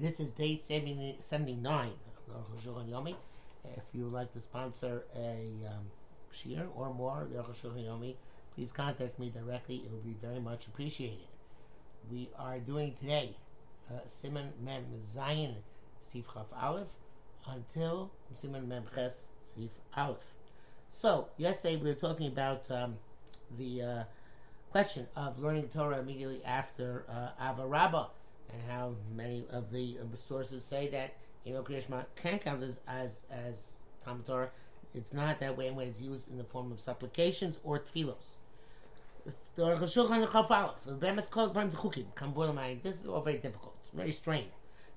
This is day 70, 79 of. If you would like to sponsor a um, shir or more please contact me directly. It would be very much appreciated. We are doing today uh, Simon Mem Zayin Sif Chaf Aleph until Simon Mem Ches Sif Aleph. So, yesterday we were talking about um, the uh, question of learning Torah immediately after uh, Avarabba and how many of the uh, sources say that you know Krishma can count as as, as Talmud Torah. It's not that way when it's used in the form of supplications or tefillos. This is all very difficult. It's very strange.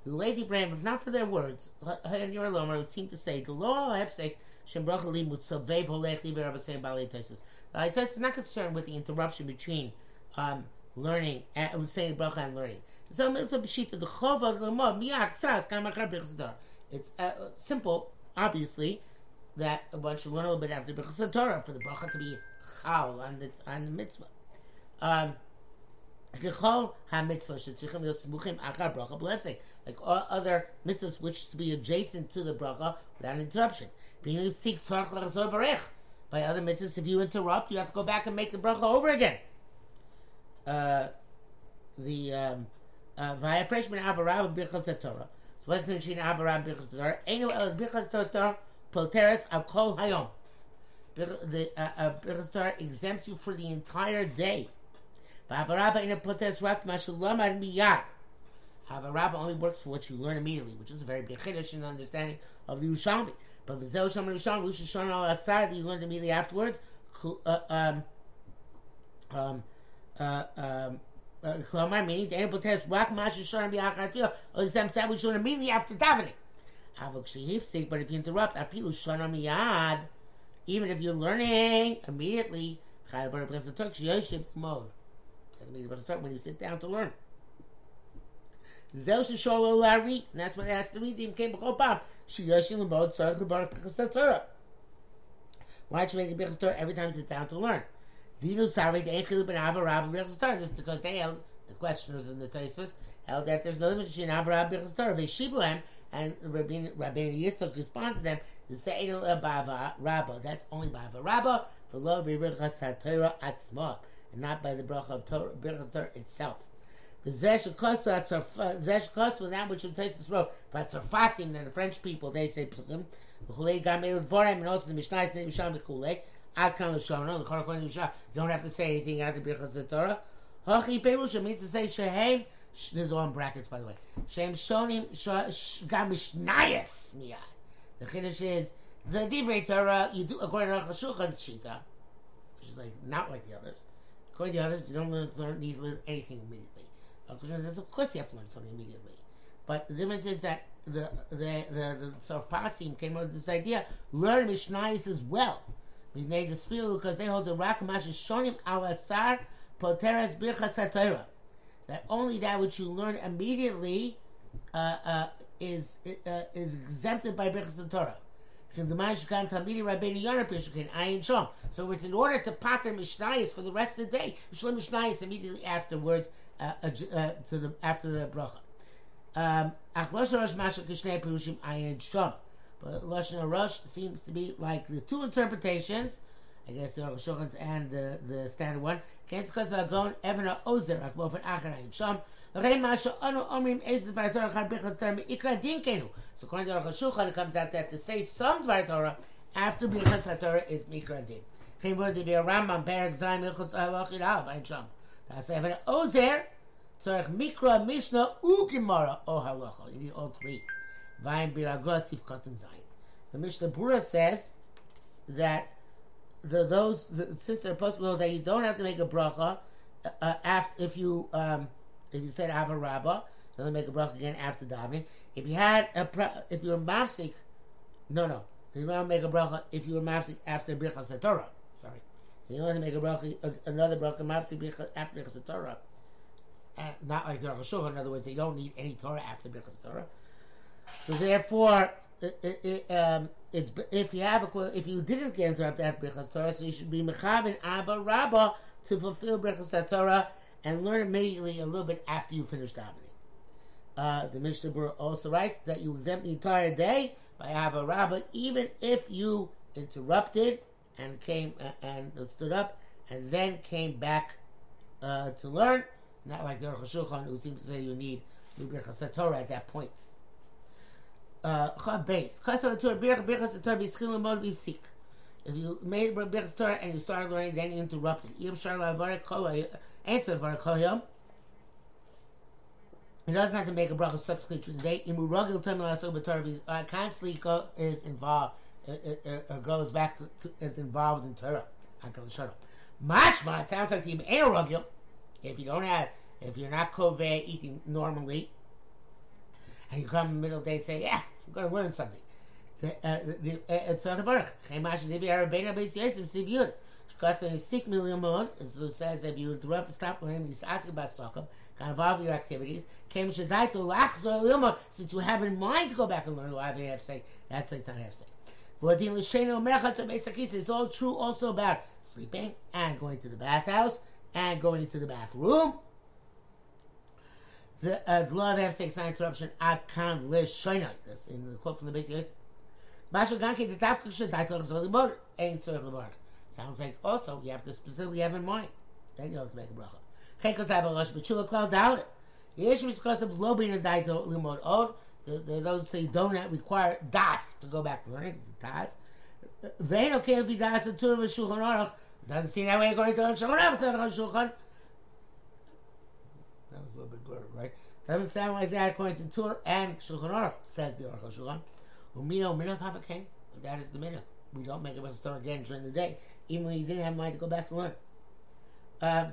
The lady Abraham, if not for their words, and your would seem to say the law Hefsek Bracha Limud Savev Holech Liber Sayim Balei Taisus. The is not concerned with the interruption between um, learning and saying bracha and learning. So it's a b'shita the chova the mo miyak sas kamachar b'chasdar. It's uh, simple, obviously, that one should learn a little bit after b'chasdar Torah for the bracha to be chal on the on the mitzvah. Um, Gechol ha-mitzvah shetzrichim smuchim achar bracha b'lefsek. Like all other mitzvahs which to be adjacent to the bracha without interruption. Being seek tzarch l'chazor v'rech. By other mitzvahs, if you interrupt, you have to go back and make the bracha over again. Uh, the um, via freshman avarab birchas Torah. So what's the machine avarab birchas Torah? Eno el birchas Torah polteres al kol hayom. The uh, uh, birchas Torah exempts you for the entire day. V'avarab eno polteres rak mashulam ad miyad. Havarab only works for what you learn immediately, which is a very big chiddush in understanding of the Yerushalmi. But the Zel Shom Rishon, Rosh Hashanah al Asar, that you learned immediately afterwards, uh, um, um, uh, um, uh, meaning the animal test rock mash Hashanah b'achar tefillah, or exam said we should immediately after davening. Avok shehifsik, but if you interrupt, afilu shana miyad, even if you're learning immediately, chayil bar b'chesed torah, sheyoshiv mode. When you sit down to learn. Zel shesholo lari, and that's what it has to read. Im came b'chol pam. Sheyoshin l'mod tzarech l'bar b'chesed Torah. Why should make a Torah every time you sit down to learn? Vinu sari de'en chilu ben avarab b'chesed Torah. This because they held, the questioners in the Tosfos held that there's no difference between avarab. They shiv and Rabbi Rabbi Yitzchak responded to them. The se'edel b'ava rabba. That's only b'ava rabba. V'lo b'chesed Torah atzma, and not by the bracha of Torah, Torah itself. Zesh Kosa, that's Zesh Kosa, that which entices this road. But Tzarfasim, then the French people, they say Psukim. And also the Mishnah is named Misham v'chulei. Ad kan l'shona, l'chor kon l'shah. You don't have to say anything after Birchas Torah. Hachi Perusha means to say Shehem, this is all in brackets, by the way. Shem Shonim Gam Mishnayas miyad. The Kiddush is, the Divrei Torah, you do, according to Rosh Shulchan's Shita, which is like, not like the others. According to the others, you don't learn, need to learn anything immediately. Says, Of course, you have to learn something immediately. But the difference is that the the the, the Sarfasim came up with this idea: learn Mishnayos as well. We made the spiel because they hold the Rakamash Shonim al Asar Poteres Birchas That only that which you learn immediately uh, uh, is uh, is exempted by Birchas Torah. So it's in order to pater Mishnayos for the rest of the day. Learn Mishnayos immediately afterwards uh, uh, uh, to the after the bracha. Um, but Lashon Rosh seems to be like the two interpretations. I guess the Shulchan's and the, the standard one. Can't because Vagon Evan Ozer Akbofen Acharayin Sham. So according to Aruch Shulchan, it comes out that to say some Dvar Torah after Birchas Torah is. Came word to be a Rambam Perek Zayin Milchus Alach Irav Ein Sham. That's Evan Ozer Tzarech Mikra, Mishnah, Ukimara, O Halacha. You need all three. The Mishnah Berurah says that the those the, since they're possible that you don't have to make a bracha uh, uh after if you um, if you said have a rabba, then make a bracha again after davening. If you had a if you were mafsik, no no, you don't make a bracha if you were mafsik after birchas Torah. Sorry, you don't have to make a bracha another bracha mafsik after birchas Torah and not like the Rosh In other words, they don't need any Torah after Birchas Torah. So therefore, it, it, um, it's if you have a if you didn't get interrupted after Birchas Torah, so you should be mechavin Abba Rabba to fulfill Birchas Torah and learn immediately a little bit after you finish davening. Uh, the Mishnah Berurah also writes that you exempt the entire day by Ava Rabbah, even if you interrupted and came uh, and stood up and then came back uh, to learn. Not like the Aruch who seems to say you need Birchas Torah at that point. Uh, base. If you made Birchas Torah and you started learning, then you interrupted. Answer Var Kol Yom. He doesn't have to make a bracha subsequent to the day. Imuragil Torah uh, constantly go, is involved, it, it, it, goes back to, to, is involved in Torah. Mashma, it sounds like the ain't If you don't have, if you're not koveh eating normally, and you come in the middle of the day and say, yeah, I'm going to learn something. Uh, uh, it's not a baruch. Chemash Divi Arabena Beis Yosef Siviyud. Shkasa Sik Million Mod, as it says, if you interrupt stop learning, he's asking about soccer, got involved in your activities, came Shadaito Lachzor Lilmod, since you have in mind to go back and learn, why they have say, that's it's not have say. V'odin l'sheno merchat to It's all true also about sleeping and going to the bathhouse and going to the bathroom. The, uh, the law of have sex interruption akan l'shena. That's in the quote from the basic. Ganki the tafka shadaitoch zol limor ain't tzorich limor. Sounds like also you have to specifically have in mind. Then you have to make a bracha. Chekos have a rush, rosh b'chula klal dalit. Yesh miskas of lo bin a daito limor od. Those say don't require das to go back to learning. It's a das. Vein okay if he das a tur of shulchan aruch. Doesn't seem that way according to shulchan aruch. Shulchan. That was a little bit blurred, right? Doesn't sound like that according to Tur and Shulchan Aruch, says the Aruch Shulchan. Umino minok havakein. That is the minok. We don't make a store again during the day, even when you didn't have mind to go back to learn. Um,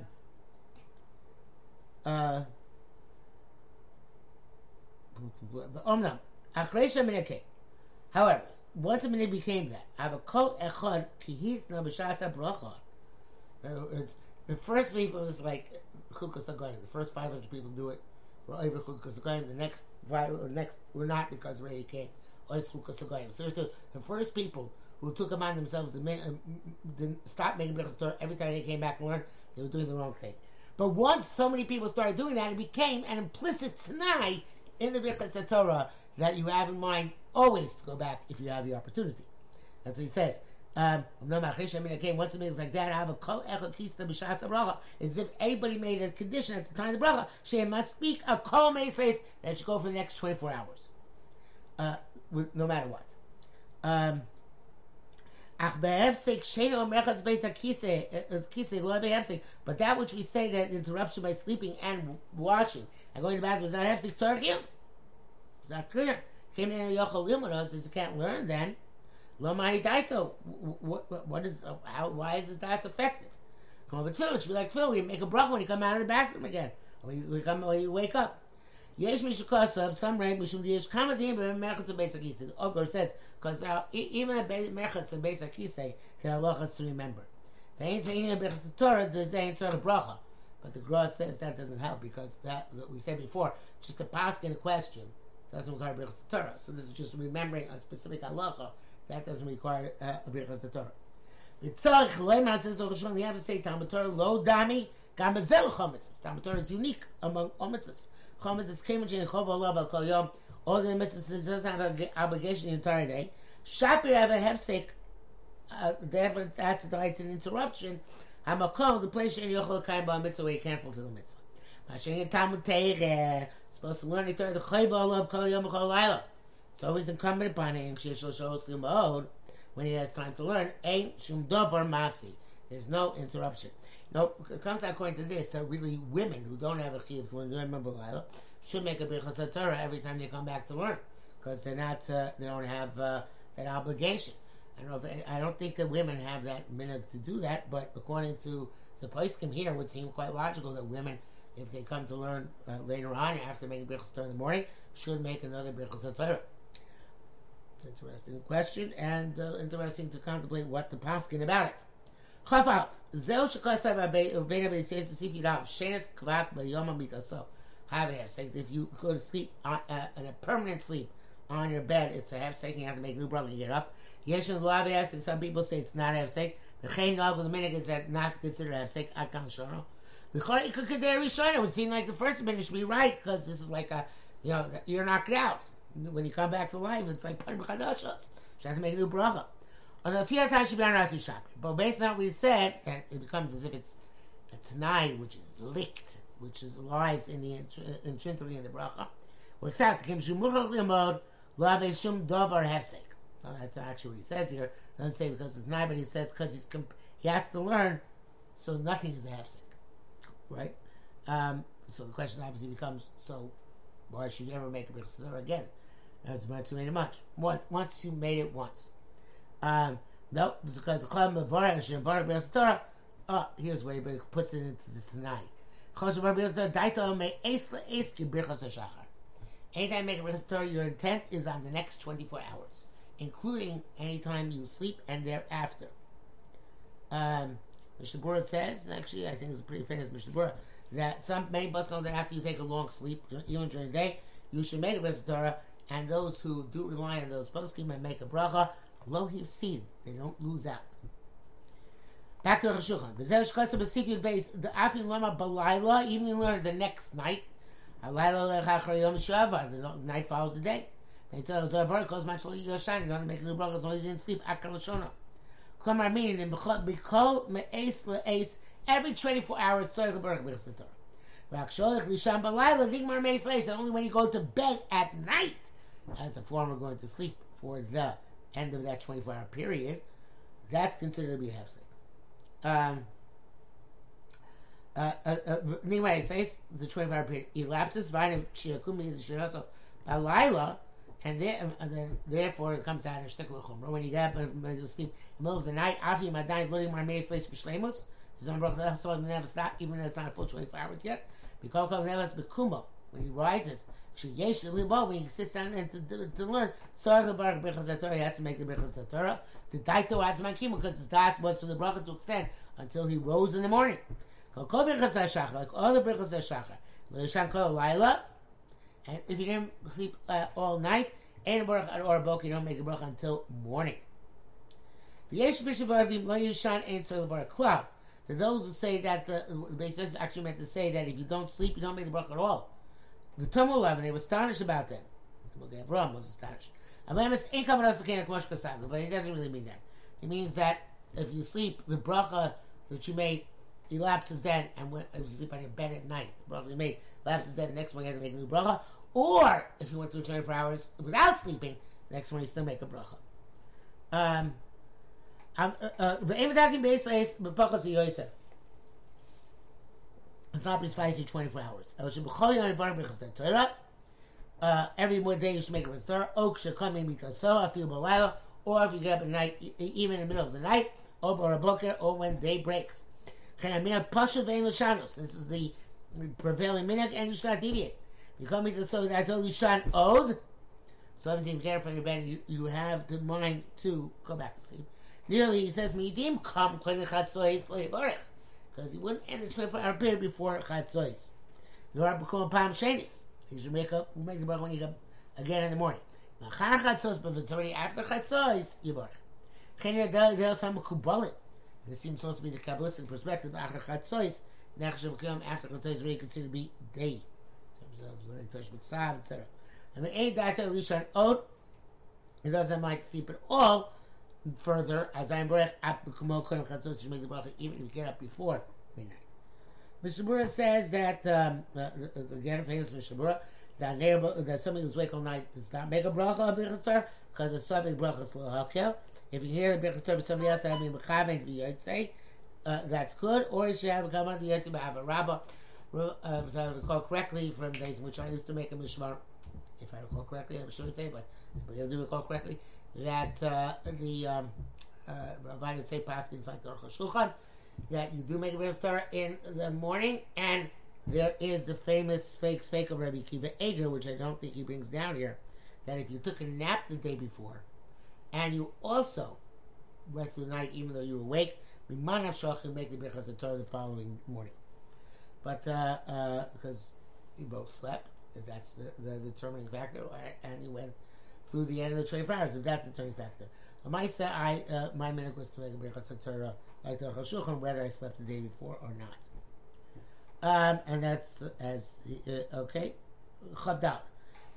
uh, However, once a minute became that, I have a kol echad kihit na b'shasa bracha. The first people was like chukas The first five hundred people do it. We're over chukas The next, next, we're not because Ray came. So the first people who took upon themselves to, um, to stop making Birchas Torah every time they came back to learn, they were doing the wrong thing. But once so many people started doing that, it became an implicit tonight in the Birchas Torah that you have in mind always to go back if you have the opportunity. That's what he says. Um, once a means like that, I have a kol echad kista b'shas bracha. It's if everybody made a condition at the time of the bracha, she must speak a kol meses that should go for the next 24 hours. Uh, no matter what. Um, but that which we say that interruption by sleeping and washing and going to the bathroom is not hefsek tzarchim. It's not clear. Says you can't learn then. Lo daito. What is uh, how? Why is this that's effective? Come but Phil, it should be like Phil. We make a bracha when you come out of the bathroom again, or you, we come, or you wake up. Yesh Mishukasa, some rank Mishum Yesh Kamadim, but Merchatz and Beis Akise. The Ogre says, because uh, even the Merchatz and Beis Akise, the Allah has to remember. They ain't saying in the Torah, there's ain't sort of bracha. But the Gra says that doesn't help because that, we said before, just to pass in a question doesn't require Birchas Torah. So this is just remembering a specific halacha that doesn't require uh, a Birchas Torah. The Tzarech Lema says the Rosh you have to say Talmud Torah lo dami gamazel chometzes. Talmud Torah is unique among omitzes is kemuch in chov olav al kol yom. All the mitzvahs doesn't have an obligation the entire day. Shapir have a hefsek. Uh, therefore, that's the right an interruption. Hamakom, the place in yochel kaim ba mitzvah where you can't fulfill the mitzvah. In Talmud Teire, supposed to learn the Torah, the chayv olav kol yom kol laila. It's always incumbent upon lo shos when he has time to learn, ain't shum dovar mafsi. There's no interruption. No, it comes out according to this that really women who don't have a chiyuv to learn should make a birchas Torah every time they come back to learn because they're not uh, they don't have uh, that obligation. I don't know if, I don't think that women have that minute to do that, but according to the poskim here, it would seem quite logical that women, if they come to learn uh, later on after making birchas Torah in the morning, should make another birchas Torah. It's an interesting question and uh, interesting to contemplate what the poskim about it. To you. If you go to sleep on, uh, in a permanent sleep on your bed, it's a half second. You have to make a new brother. Get up. Yes, and love half second. Some people say it's not half second. The chain dog with the minute is that not considered half second. Akam shono. The chori kukadei rishona would seem like the first minute should be right because this is like a you know, you're knocked out. When you come back to life, it's like Panim Chadashos. You have to make a new bracha. On the Fiat. But based on what we said, it becomes as if it's a Tanai, which is licked, which is lies in the intr- intrinsically in the bracha. Works out. Kim Shumuchach Limod, Lave Shum Dovar Hefsek. That's actually what he says here. Doesn't say because it's not, but he says because comp- he has to learn, so nothing is a hefsek, right? Um, so the question obviously becomes: so why should you ever make a b'chseder again? That's about too many much. Once, once you made it once. Um, no, because the chum mevarach shevarach b'chseder. Oh, here's where he puts it into the tonight. Anytime you make a b'chseder, your intent is on the next 24 hours including any time you sleep and thereafter. Um, Mishnah says, actually, I think it's a pretty famous Mishnah that some many bus that after you take a long sleep, even during the day, you should make a Torah, and those who do rely on those poskim and make a bracha, lo seed, they don't lose out. Back to the Shulchan. B'zeh shchasa b'sifiyut base, the afin lama balayla, even you learn the next night, alayla lechachar yom shavar, the night follows the day. They tell us over because much like you shine, you don't make new brachas when you didn't sleep. Akal shona. Klamar meaning in b'kol me'es le'es every 24 hours tzorich l'barach b'chas the Torah. V'aksholich lisham b'layla digmar me'es le'es and only when you go to bed at night as a form of going to sleep for the end of that 24 hour period, that's considered to be. Um, uh, uh, uh, anyway, it says the 24 hour period elapses. Vayne shiakumi the shiraso balayla and, there, and then therefore it comes out of shtikla chumra. When you get up when you sleep in the middle of the night, afi madayin loading my meis leish b'shleimus. Zon baruch so never stop, even though it's not a full 24 hours yet. Because never bekumo when he rises. Yesh when he sits down and to, to, to learn, Tzarech the Baruch Birchas Torah, he has to make the Birchas Torah. The Daito adds Mankim because his das was for the bracha to extend until he rose in the morning. Kol kol HaShachar, like all the Birchas HaShachar, L'Yishan Kol Laila, and if you didn't sleep uh, all night, and or a book, you don't make a bracha until morning. V'yesh b'shavavim lo yishan ein tzor bar cloud. To those who say that the, the base actually meant to say that if you don't sleep, you don't make the bracha at all. The Tumul 11, they were astonished about that. Avraham was astonished. But he doesn't really mean that. It means that if you sleep, the bracha that you made elapses then, and when, if you sleep on your bed at night, the bracha you made elapses then, the next morning you have to make a new bracha, or if you went through 24 hours without sleeping, the next one you still make a bracha. Um, uh, uh, it's not precisely 24 hours. Uh, every day you should make a restore. Oak should come in because so I feel balila, or if you get up at night, even in the middle of the night, or a booker, or when day breaks. This is the prevailing minhag, and you should not deviate. You come into so that I told you Shan Od. 17 care from your bed, you, you have the mind to go back to sleep. Nearly, he says, Midim come when Chatzois Because he wouldn't end the 24 hour period before Chatzois. You are become a Palm Shenis. You should make up, make the bracha when you get again in the morning. Machar Chatzos, but if it's already after Chatzois, you barach. Chen Yadel Sam Kubalit. This seems supposed to be the Kabbalistic perspective. After next will come after Chatzois, really considered to be day In terms of learning Tosh B'Tsav, etc. And the Ein Data Elisha Ot, he doesn't mind sleep at all. Further, as I'm Berech, at B'Kumo Kodim Chatzos, you make the bracha even if you get up before midnight. Mishnah says that, um, uh, again, famous Mishnah that, that somebody who's awake all night does not make a bracha of B'Chastar, because it's something brachas lo If you hear the B'Chastar by somebody else, I mean, be say, uh, that's good, or you should have a the Yitzhak, have a rabbah, uh, if I recall correctly, from days in which I used to make a mishmar, if I recall correctly, I'm sure to say, but I do recall correctly, that uh, the um, uh, Rabbi say like the Shulchan, that you do make a real star in the morning, and there is the famous fake fake of Rabbi Akiva Eger, which I don't think he brings down here, that if you took a nap the day before, and you also went through the night even though you were awake, we might have shach and make the Birchas Torah the following morning. But uh, uh, because you both slept, if that's the, the determining factor, and you went through the end of the 24 hours, if that's the determining factor. I say I uh, my minute was to make a Birchas Torah like the Shulchan, whether I slept the day before or not. Um, and that's as uh, okay. Chavdal.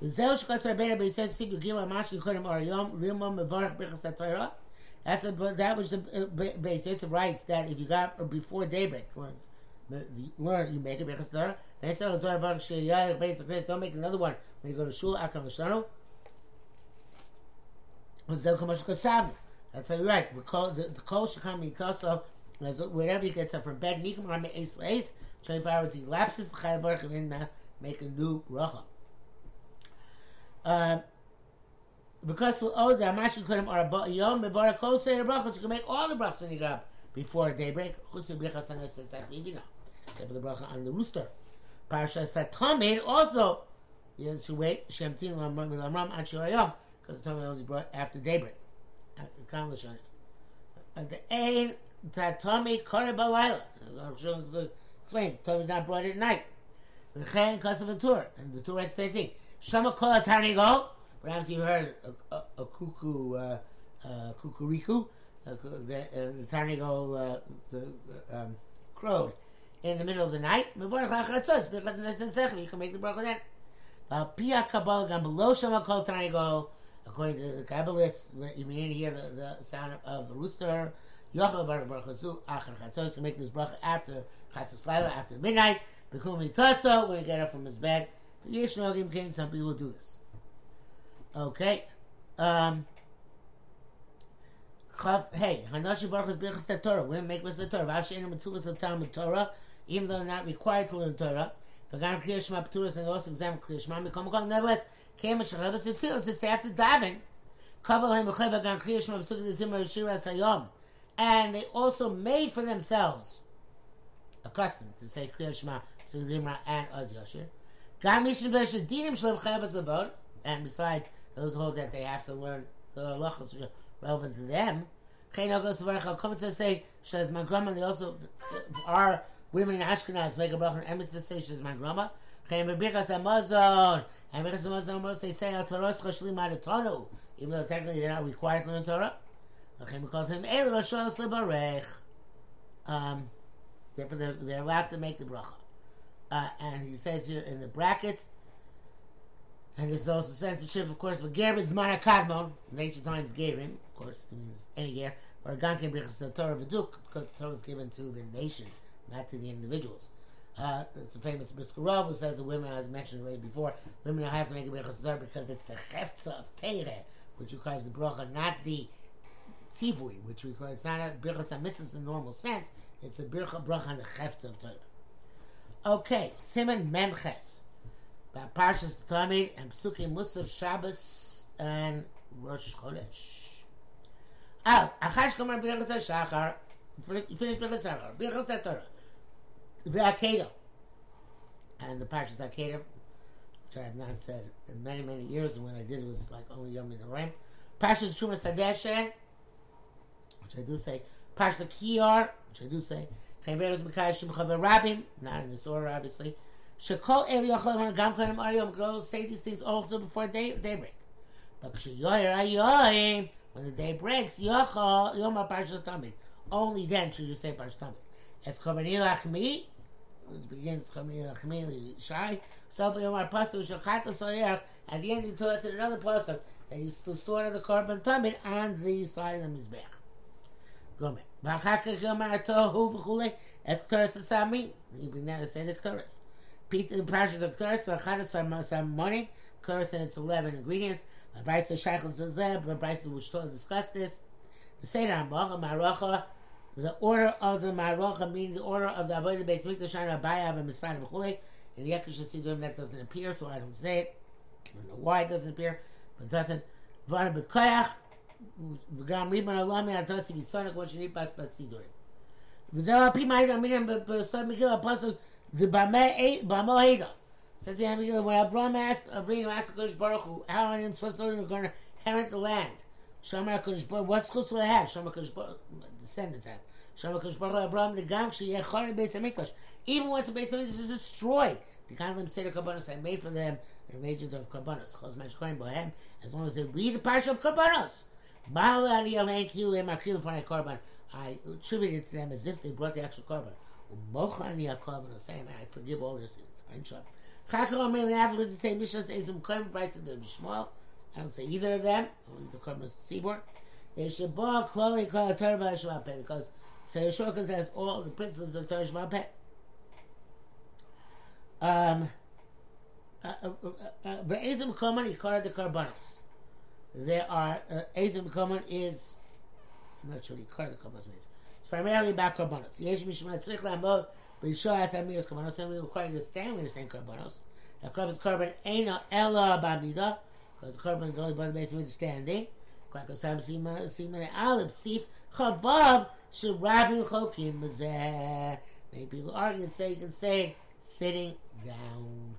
וזהו שכוס רבינו בישראל סיגו גילה משהו קודם אור יום ללמוד מברך ברכס התורה that's a, that was the uh, base it's rights that if you got before daybreak learn learn you make a bechas Torah and it's a Zohar Baruch Sheyayach basic this don't make another one when you go to shul Akam Lashanu Zeu Kamash Kosavni that's how you're right we the, kol shekam mitaso whatever he gets up from bed nikum rame ace lace 24 hours he lapses the chayav baruch and make a new bracha um, because oh the amashi couldn't or yom mevar kol say the brachas you can make all the brachas when you get up before daybreak chusu brachas and says that you know the bracha on the rooster parasha said tamid also you to wait shemtin lamram lamram an shirayom because the was brought after daybreak kan lishon at the ain that kare balayla explains tamid is not brought at night the chen kasav the tour and the the same thing Shama kol go. Perhaps you heard a, a, a cuckoo, uh, uh, kukuriku. Uh, the, uh, the Tarnigo uh, the, um, crowed in the middle of the night. You can make the bracha then. Pia Kabbalah gam below Shama kol Tarnigo. According to the Kabbalists, you can hear the, the sound of the rooster. Yochel bar brachazu achar chatzos to make this bracha after chatzos laila after midnight. Bekumi taso when you get up from his bed. Yesh Nogim King, some people do this. Okay. Um, hey, Hanashi Baruch is Birchas Torah. Women make Birchas Torah. Vasheinu Mitzvahs Talmud Torah, even though they're not required to learn Torah. V'gam Kriya Shema P'turas and also examine Kriya Shema. Mikom Mikom. Nevertheless, came with. It's after Hayom. And they also made for themselves, accustomed to say Kriya Shema P'sukah and Az Yashir. And besides, those who hold that they have to learn the halachas relevant to them. Come to say, my grandma, they also, are women in Ashkenaz make a bracha and to say, my grandma. Chaim Amazon. And Birkas Hamazon, most they say, Al Torah Schashli Maratonu. Even though technically they're not required to learn Torah. Chaim calls him El Rosh Um, therefore, they're, they're allowed to make the bracha. Uh, and he says here in the brackets, and this is also censorship, of course, for Ger is Marakadmon, in ancient times Gerim, of course, it means any Ger, or Gankin Brichas the Torah Viduk, because the Torah is given to the nation, not to the individuals. Uh, it's a famous Brisker Rav who says the women, as mentioned already before, women have to make a Brichas Torah because it's the Cheftza of Teire, which requires the Bracha, not the Tzivui, which requires, it's not a Brichas HaMitzvahs in normal sense, it's a Bircha Bracha on the Cheftza of Torah. Okay, Simon Memches. Parshas Tamid and Psukim Musaf Shabbos and Rosh Chodesh. Ah, Achash Gomer Birchas HaShachar. You finish Birchas HaShachar. Birchas HaTorah. Ve'akedah. And the Parshas Akedah, which I have not said in many, many years, and when I did it was like only Yom Ram. Parshas Shumas Hadeshe, which I do say. Parshas Kiyar, which I do say. Chayveres Mekayashim Chaver Rabim, not in this order, obviously. Shekol Eli Yochel Gam Kanim Ariyom Girls say these things also before day, daybreak. But when the day breaks, Yochel Yom Parshat Tamid. Only then should you say Parshat Tamid. As Korban Ilachmi, it begins Chameli Shai. Something our Pasuk Shachata Soyer. At the end, he told us in another Pasuk that he's to store the korban tamid on the side of the Mizbech. Gomer. Bachar yomar Tohu V'chule. As Ktoris Asami. He bring that to say the Ktoris. Peter Pashas of Ktoris. Bachar Asami Morning. Ktoris and its 11 ingredients. Bryce Shachel Zazeb. Bryce will discuss this. The Seder Ambocha Marocha the order of the Marocha, meaning the order of the Avodah Beis Mikdash, Shana, Abayav, and Messiah, V'chulei. In the Yekish Hasidim, that doesn't appear, so I don't say it. I don't know why it doesn't appear, but it doesn't. Vana B'koyach, וגם ריבון עולם מהתוצי מסונק כמו שנתפס בסידורים. וזהו על פי מה המילים בסוד מגיל הפוסק זה במו הידע. Says the Amigdala, when Abraham asked, Avrinu asked the Baruch Hu, how am I supposed to know they're going to inherit the land? Shamar HaKadosh Baruch what's supposed to have? Shamar HaKadosh Baruch descendants have. Shamar HaKadosh Baruch Abraham, the Gam, Sheyeh Chari Beis HaMikdash. Even once the Beis HaMikdash is destroyed, the of them Seder Karbanos I made for them, an agent of Karbanos. Chos Mesh Kohen Bohem, as long as they read the Parsha of Karbanos. I attributed to them as if they brought the actual korban. I forgive all their sins. Chakal mainly afterwards it say Mishnah says price of the Bishmal. I don't say either of them. Only the is Tzibor. They should bow closely call a Torah by Shema Peh because Seir Shorkas has all the principles of Torah Shema Peh. Um, uh, uh, uh, Be'ezim Koman Ikar the Karbanos. There are, Ezim Koman is, I'm not sure Ikar the Karbanos means. It's primarily about Karbanos. Yesh Mishma Tzrich Lamod, but Yeshua has Amiris Karbanos, and we require you to stand with the same Karbanos. The Karbanos Karban Eina Ella Bamida, because is only by the base of understanding. Because Sam Siman Aleph Sif Chavav Sharabim Chokim Mazeh. Maybe people argue and say you can say sitting down.